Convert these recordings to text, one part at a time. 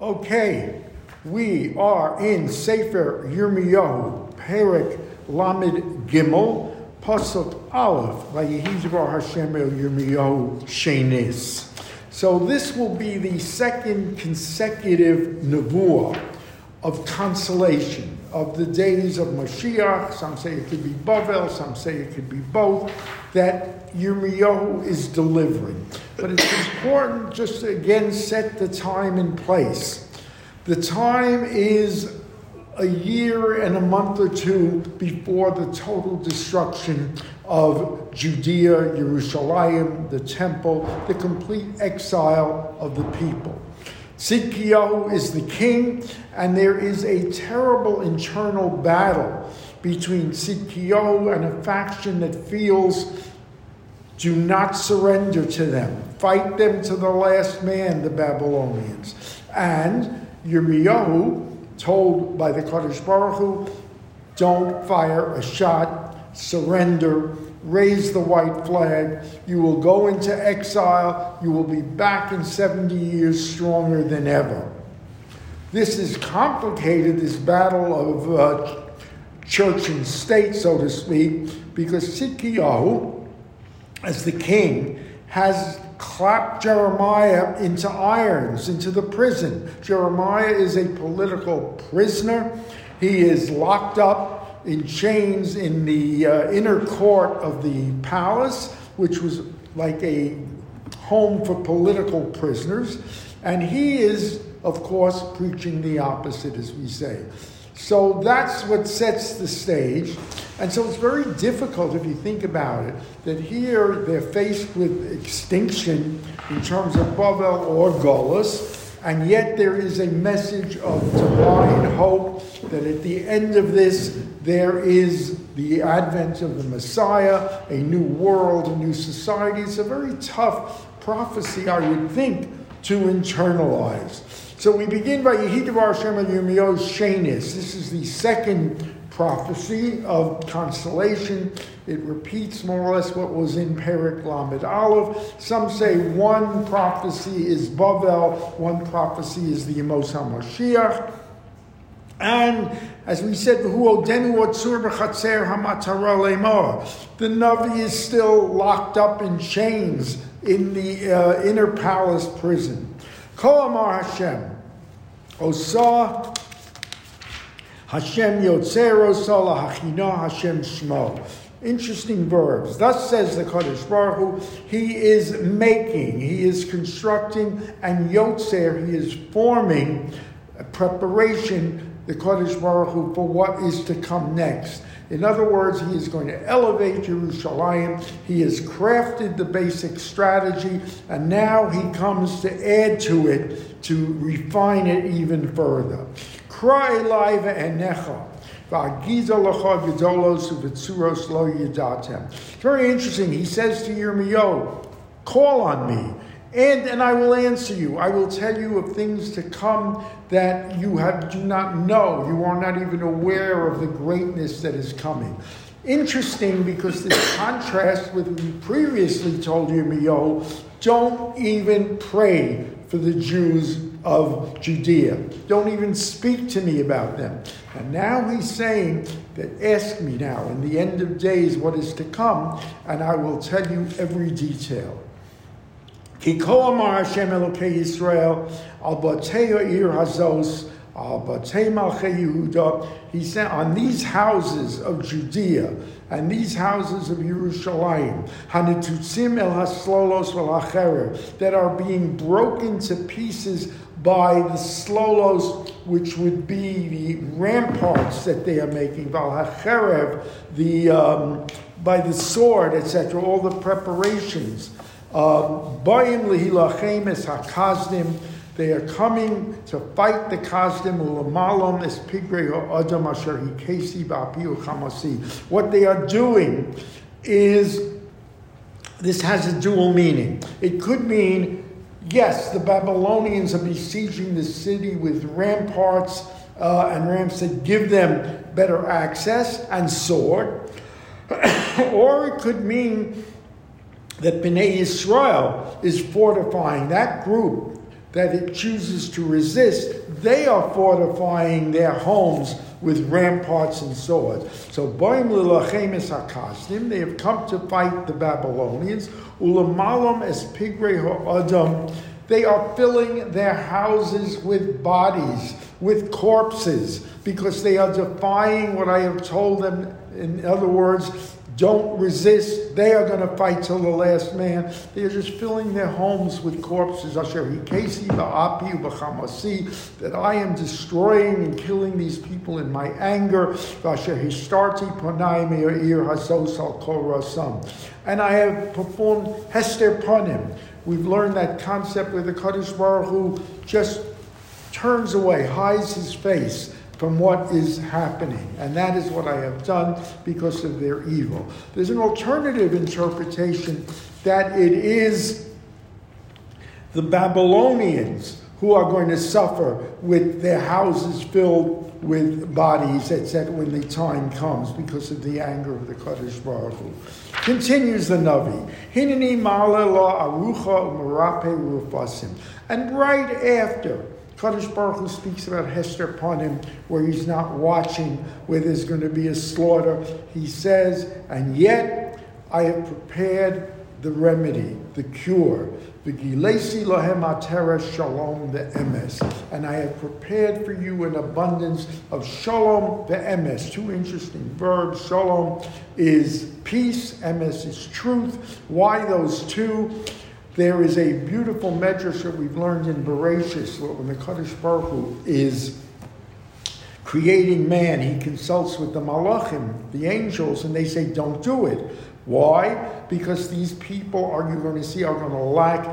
Okay, we are in Sefer Yirmiyahu, Perik Lamed Gimel, Pasuk Aleph, Vayihizvar Hashem El Yirmiyahu Shenis. So this will be the second consecutive nevuah of consolation of the days of Mashiach. Some say it could be Bavel, some say it could be both. That Yirmiyahu is delivering. But it's important just to again set the time and place. The time is a year and a month or two before the total destruction of Judea, Jerusalem, the temple, the complete exile of the people. Tzidkiyahu is the king, and there is a terrible internal battle between Tzidkiyahu and a faction that feels do not surrender to them. Fight them to the last man, the Babylonians. And Yirmiyahu, told by the Kadosh Baruch Hu, don't fire a shot, surrender, raise the white flag. You will go into exile. You will be back in 70 years stronger than ever. This is complicated, this battle of uh, church and state, so to speak, because Tzidkiyahu, as the king, has clapped Jeremiah into irons, into the prison. Jeremiah is a political prisoner. He is locked up in chains in the uh, inner court of the palace, which was like a home for political prisoners. And he is, of course, preaching the opposite, as we say. So that's what sets the stage. And so it's very difficult if you think about it that here they're faced with extinction in terms of Bavel or Golas, and yet there is a message of divine hope that at the end of this there is the advent of the Messiah, a new world, a new society. It's a very tough prophecy, I would think, to internalize. So we begin by Yehidavar and Yirmiyahu Shenis. This is the second prophecy of consolation. It repeats more or less what was in Perik Lamed Aleph. Some say one prophecy is Bavel, one prophecy is the Yemos HaMashiach. And as we said, the Navi is still locked up in chains in the uh, inner palace prison. Kol Amar Hashem. Osa Hashem Yotzero Sala Hachina Hashem Shmo. Interesting verbs. Thus says the Kadosh Baruch Hu, He is making, He is constructing, and Yotzer, He is forming a preparation, the Kadosh Baruch Hu, for what is to come next. In other words, he is going to elevate Jerusalem. He has crafted the basic strategy, and now he comes to add to it to refine it even further. It's very interesting. He says to Yirmiyahu, call on me and, and I will answer you. I will tell you of things to come that you have, do not know. You are not even aware of the greatness that is coming. Interesting because this contrasts with what we previously told Mio, don't even pray for the Jews of Judea. Don't even speak to me about them. And now he's saying that ask me now in the end of days what is to come, and I will tell you every detail. Ki amar Hashem Elokei Yisrael ir hazos. He said on these houses of Judea and these houses of Yerushalayim, hanitutzim el haslolos v'lacherev, that are being broken to pieces by the slolos, which would be the ramparts that they are making, v'lacherev, the um, by the sword, etc. All the preparations. Hakazdim. They are coming to fight the Kazdim ulamalom es pigre adam asher hikesi ba'apiu. What they are doing is this has a dual meaning. It could mean yes, the Babylonians are besieging the city with ramparts uh, and ramps that give them better access and sword, or it could mean that Bnei Israel is fortifying that group that it chooses to resist, they are fortifying their homes with ramparts and swords. So, Boim Lilachemis Hakasdim, they have come to fight the Babylonians. Ulamalam es Pigre Ha'adam, they are filling their houses with bodies, with corpses, because they are defying what I have told them. In other words, don't resist. They are going to fight till the last man. They are just filling their homes with corpses. That I am destroying and killing these people in my anger. And I have performed Hester Panim. We've learned that concept where the Kadosh Baruch Hu just turns away, hides his face from what is happening. And that is what I have done because of their evil. There's an alternative interpretation that it is the Babylonians who are going to suffer with their houses filled with bodies, etc., when the time comes because of the anger of the Kadosh Baruch Hu. Continues the Navi. Hineni ma'ala arucha umarape rufasim. And right after Baruch Hu speaks about Hester Panim, where he's not watching, where there's going to be a slaughter. He says, and yet I have prepared the remedy, the cure. The Gilesi lohem atera shalom the emes. And I have prepared for you an abundance of shalom the emes. Two interesting verbs. Shalom is peace, emes is truth. Why those two? There is a beautiful medrash that we've learned in Bereshis when the Kadosh Baruch Hu is creating man. He consults with the malachim, the angels, and they say, "Don't do it." Why? Because these people are you going to see are going to lack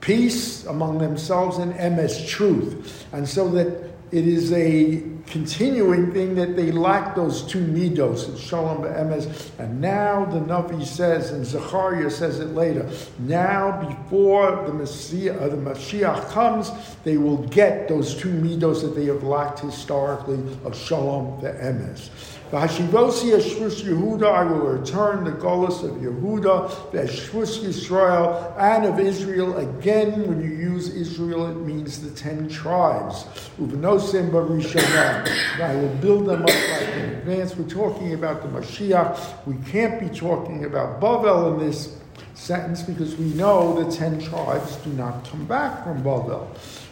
peace among themselves and emes truth, and so that it is a continuing thing that they lack those two midos, and shalom emes. And now the Navi says, and Zechariah says it later, now before the Messiah, uh, the Mashiach comes, they will get those two midos that they have lacked historically of shalom the emes. V'hashivosi Eshvus Yehuda, I will return the Golas of Yehuda, the Eshvus Yisrael, and of Israel. Again, when you use Israel, it means the ten tribes. Uvenosim Barishonah. I will build them up like in advance. We're talking about the Mashiach. We can't be talking about Bavel in this sentence because we know the ten tribes do not come back from Bavel.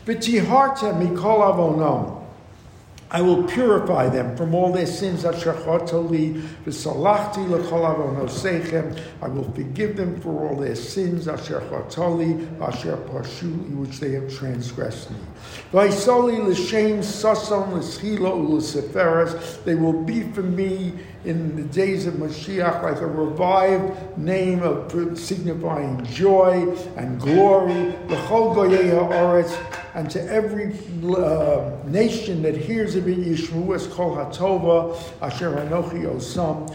V'tiharta mikol avonom. I will purify them from all their sins. I will forgive them for all their sins, which they have transgressed me. They will be for me in the days of Mashiach like a revived name of signifying joy and glory the whole Goyeha Orat, and to every uh, nation that hears of it, Yishmu es kol hatova asher anochi osam.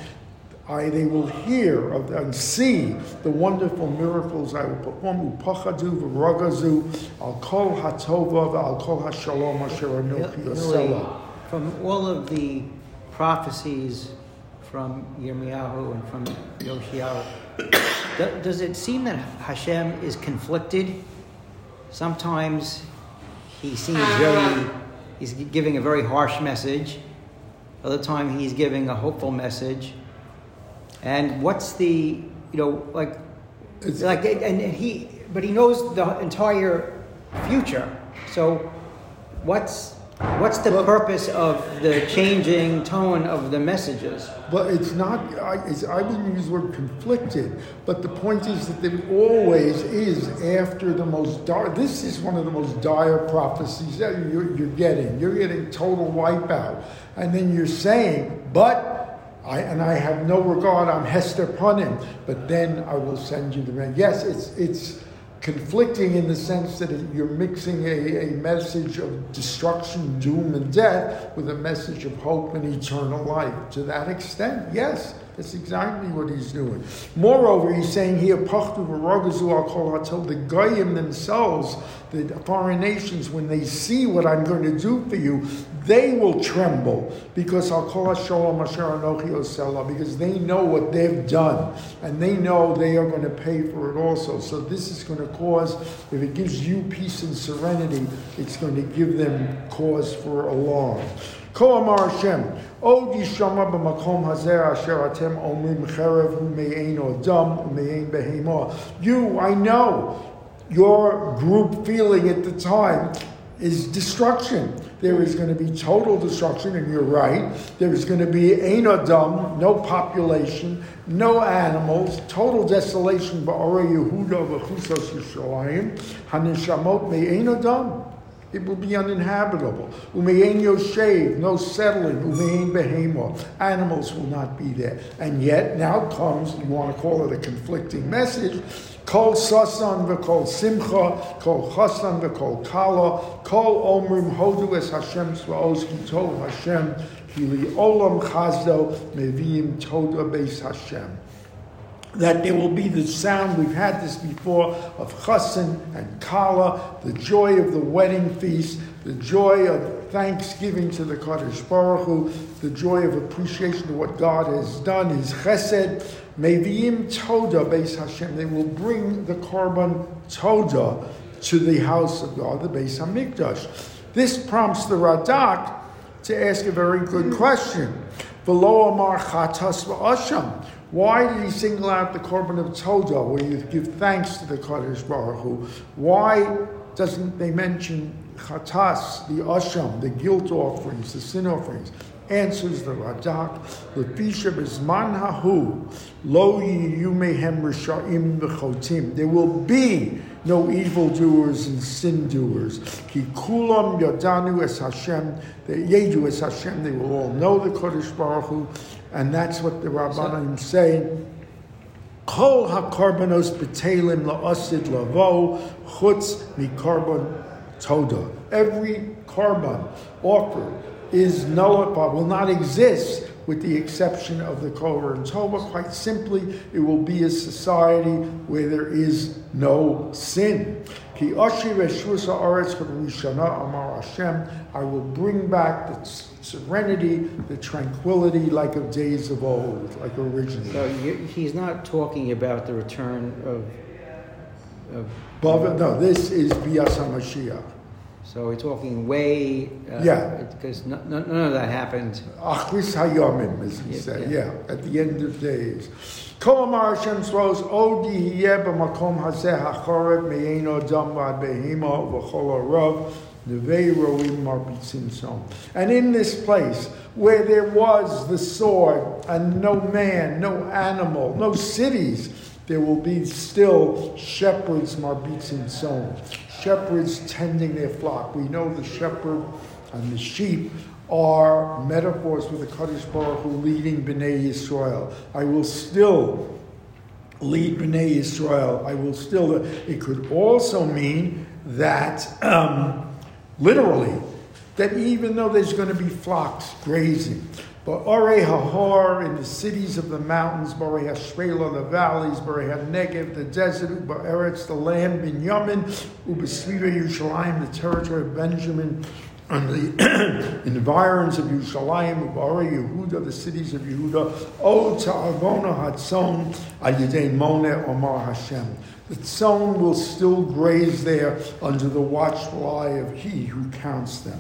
I, they will hear of, and see the wonderful miracles I will perform. Upachadu v'ragazu al kol hatova al kol hashalom asher anochi. From all of the prophecies from Yirmiyahu and from Yoshiyahu, does it seem that Hashem is conflicted? Sometimes he seems very, he's giving a very harsh message. Other time he's giving a hopeful message. And what's the, you know, like, it's, like, and he, but he knows the entire future. So what's, What's the well, purpose of the changing tone of the messages? But it's not, I, it's, I wouldn't use the word conflicted, but the point is that there always is after the most dire, this is one of the most dire prophecies that you're, you're getting. You're getting total wipeout. And then you're saying, but I, and I have no regard, I'm Hester Punim, but then I will send you the rain. Yes, it's, it's, conflicting in the sense that you're mixing a, a message of destruction, doom, and death with a message of hope and eternal life. To that extent, yes, That's exactly what he's doing. Moreover, he's saying here, the goyim themselves, the foreign nations, when they see what I'm going to do for you, they will tremble because I'll call Shalom Asher Anochi Osela because they know what they've done and they know they are going to pay for it also. So this is going to cause, if it gives you peace and serenity, it's going to give them cause for alarm. O Yishama b'makom hazer asher atem omrim cherev u'me'ein odam u'me'ein behemah. You, I know, your group feeling at the time is destruction. There is going to be total destruction, and you're right. There is going to be Ein Adam, no population, no animals, total desolation. Yehuda hanishamot me'ein Adam. It will be uninhabitable. Umein Yoshev, no settling. Umein Behema, animals will not be there. And yet, now comes, you want to call it a conflicting message, Kol sasan v'kol simcha, kol chasan v'kol kala, kol omrim hodu es Hashem tzvaos ki tov Hashem, ki li olam chazdo meviim toda beis Hashem that there will be the sound, we've had this before, of chassan and kala, the joy of the wedding feast, the joy of thanksgiving to the Kadosh Baruch Hu, the joy of appreciation of what God has done, His chesed, Meviim Toda Beis Hashem. They will bring the korban Toda to the house of God, the Beis Hamikdash. This prompts the Radak to ask a very good question. Below Amar Chatas Asham. Why did he single out the korban of Toda, where you give thanks to the Kadosh Baruch Hu? Why doesn't they mention Chatas, the Asham, the guilt offerings, the sin offerings? Answers the Radak, Lepisha Bizman Hahu, Lo Yumehem Risha'im B'chotim. There will be no evildoers and sin doers. Ki kulam yadanu es Hashem, the yedu es Hashem, they will all know the Kodesh Baruch Hu, and that's what the Rabbanim say. Kol hakarbanos betelim la'asid lavo chutz mikarban toda. Every korban offered is nullified, will not exist with the exception of the korban Toda. Quite simply, it will be a society where there is no sin. Ki amar Hashem. I will bring back the serenity, the tranquility like of days of old, like originally. So he's not talking about the return of. of no, this is Bias HaMashiach. So we're talking way. Uh, yeah. Because none of that happened. Achris hayomim, as he yeah, said. Yeah. yeah. At the end of days. Kol Amar Hashem Tzvaos Od Yihiyeh b'makom hazeh hachorev me'eno dam v'ad behema v'chol harav nevei roim marbitzim som. And in this place where there was the sword and no man, no animal, no cities, there will be still shepherds marbitzim som shepherds tending their flock. We know the shepherd and the sheep are metaphors for the Kadosh Baruch Hu leading Bnei Yisrael. I will still lead Bnei Yisrael. I will still. It could also mean that, um, literally, that even though there's going to be flocks grazing, but Ore Hahor in the cities of the mountains, Bore Hashvela, the valleys, Bore Negev, the desert, Eretz, the land, Binyamin, Ubasviva Yerushalayim, the territory of Benjamin, and the environs of Yerushalayim, Ubare Yehuda, the cities of Yehuda, O Ta'avona Hatzon, Ayidei Mone Omar Hashem. The tzon will still graze there under the watchful eye of He who counts them.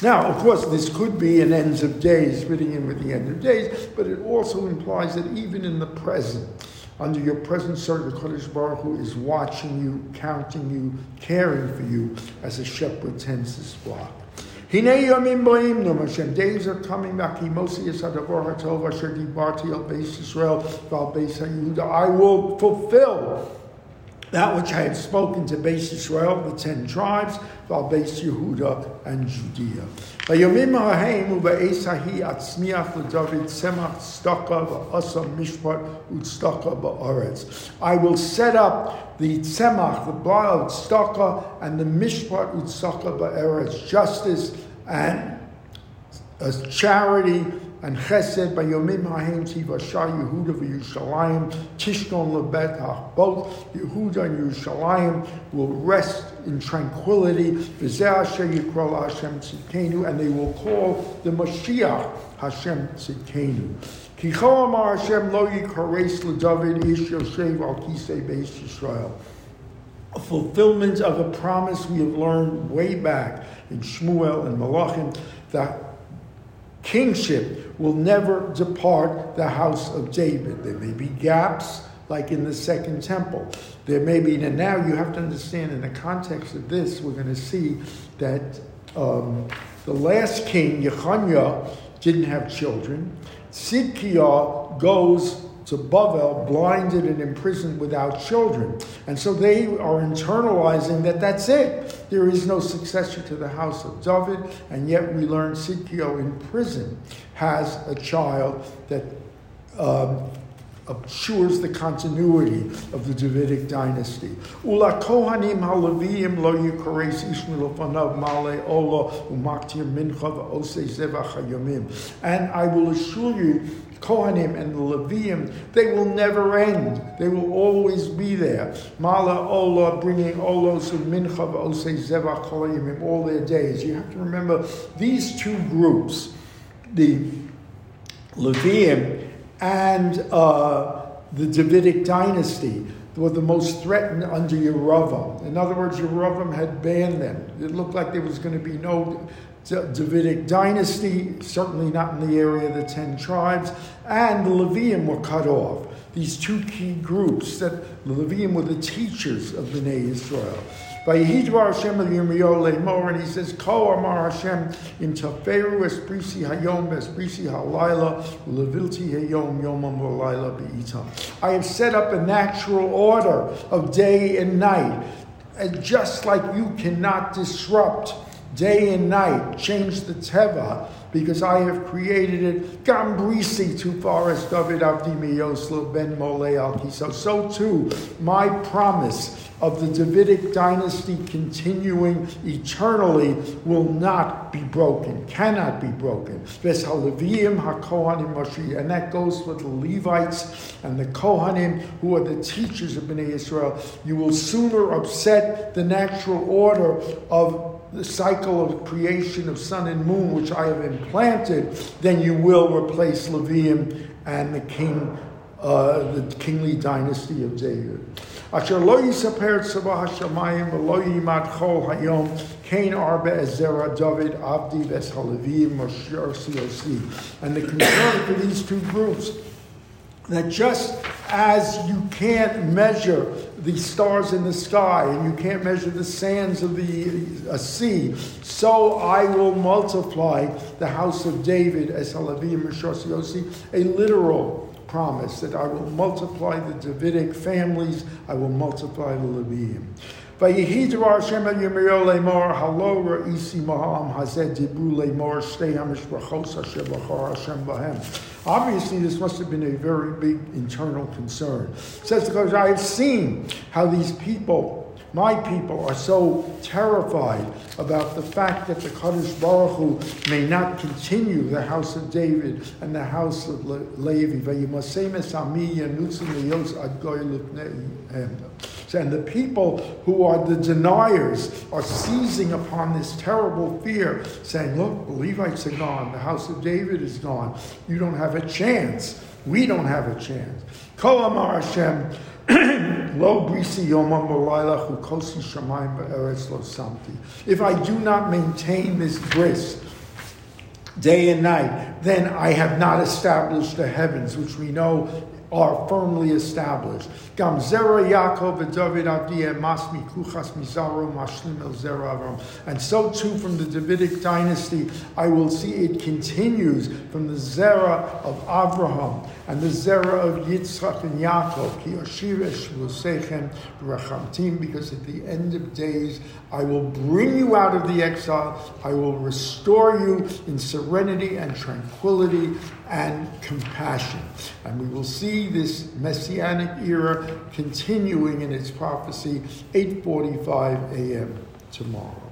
Now, of course, this could be an ends of days, fitting in with the end of days, but it also implies that even in the present, under your present circle, Kodesh Baruch Hu is watching you, counting you, caring for you as a shepherd tends his flock. Days are coming back. I will fulfill that which I have spoken to Beis Israel, the ten tribes, Val Beis Yehuda and Judea. I will set up the tzemach, the blood of and the mishpat u'tztaka ba'aretz, justice and charity and Chesed Bayomim Haim Tivasha Yehuda v'Yushalayim Tishkon Lebetach. Both Yehuda and Yerushalayim will rest in tranquility. V'zeh Asher Yikral Hashem Tzidkenu, and they will call the Mashiach Hashem Tzidkenu. Ki Amar Hashem Lo Yikares LeDavid Ish Yoshev Al Kisei Beis Yisrael. A fulfillment of a promise we have learned way back in Shmuel and Malachim that kingship will never depart the house of David. There may be gaps, like in the second temple. There may be, and now you have to understand in the context of this, we're going to see that um, the last king, Yechaniah, didn't have children. Sidkiah goes to Bavel, blinded and imprisoned without children. And so they are internalizing that that's it. There is no successor to the house of David, and yet we learn Sidkio in prison has a child that um, assures the continuity of the Davidic dynasty. Ula kohanim halavim lo yikares ishmil male ola umaktir mincha v'osei zevach And I will assure you Kohanim and the Levium, they will never end. They will always be there. Mala Ola, bringing Olos of Mincha Osei Zevach Kolayim all their days. You have to remember these two groups, the Levium and uh, the Davidic dynasty, were the most threatened under Yeravam. In other words, Yeravam had banned them. It looked like there was going to be no Davidic dynasty, certainly not in the area of the ten tribes, and the Levium were cut off. These two key groups, that the Levium were the teachers of Bnei Israel. Vayihidvar Hashem el Yirmiyahu lemor, and he says, Ko Amar Hashem im taferu esprisi hayom esprisi halayla levilti hayom yomam v'layla be'itam. I have set up a natural order of day and night, and just like you cannot disrupt day and night, change the teva, because I have created it. Gambrisi tu faras David Avdimi Yoslo ben Mole al Kiso. So too, my promise of the Davidic dynasty continuing eternally will not be broken, cannot be broken. And that goes for the Levites and the Kohanim, who are the teachers of Bnei Israel. You will sooner upset the natural order of the cycle of creation of sun and moon, which I have implanted, then you will replace Levium and the king, uh, the kingly dynasty of David. Asher lo yisaper tzavah hashamayim v'lo yimad chol hayom kain arba ezera David avdi ves halevim mosher. And the concern for these two groups that just as you can't measure the stars in the sky and you can't measure the sands of the uh, sea, so I will multiply the house of David as Halavim a literal promise that I will multiply the Davidic families, I will multiply the Levium. B'hem. Obviously, this must have been a very big internal concern. Says because I have seen how these people, my people, are so terrified about the fact that the Kadosh Baruch Hu may not continue the house of David and the house of Levi. And the people who are the deniers are seizing upon this terrible fear, saying, Look, the Levites are gone, the house of David is gone. You don't have a chance. We don't have a chance. Kol Amar Hashem, If I do not maintain this bris day and night, then I have not established the heavens, which we know are firmly established. Gam zera Yaakov and David Avdiyah masmi kuchas mizaro mashlim el zera And so too from the Davidic dynasty, I will see it continues from the zera of Abraham and the zera of Yitzchak and Yaakov. Ki ashirish v'sechem rachamtim. Because at the end of days, I will bring you out of the exile. I will restore you in serenity and tranquility and compassion. And we will see this messianic era continuing in its prophecy, 8:45 a.m. tomorrow.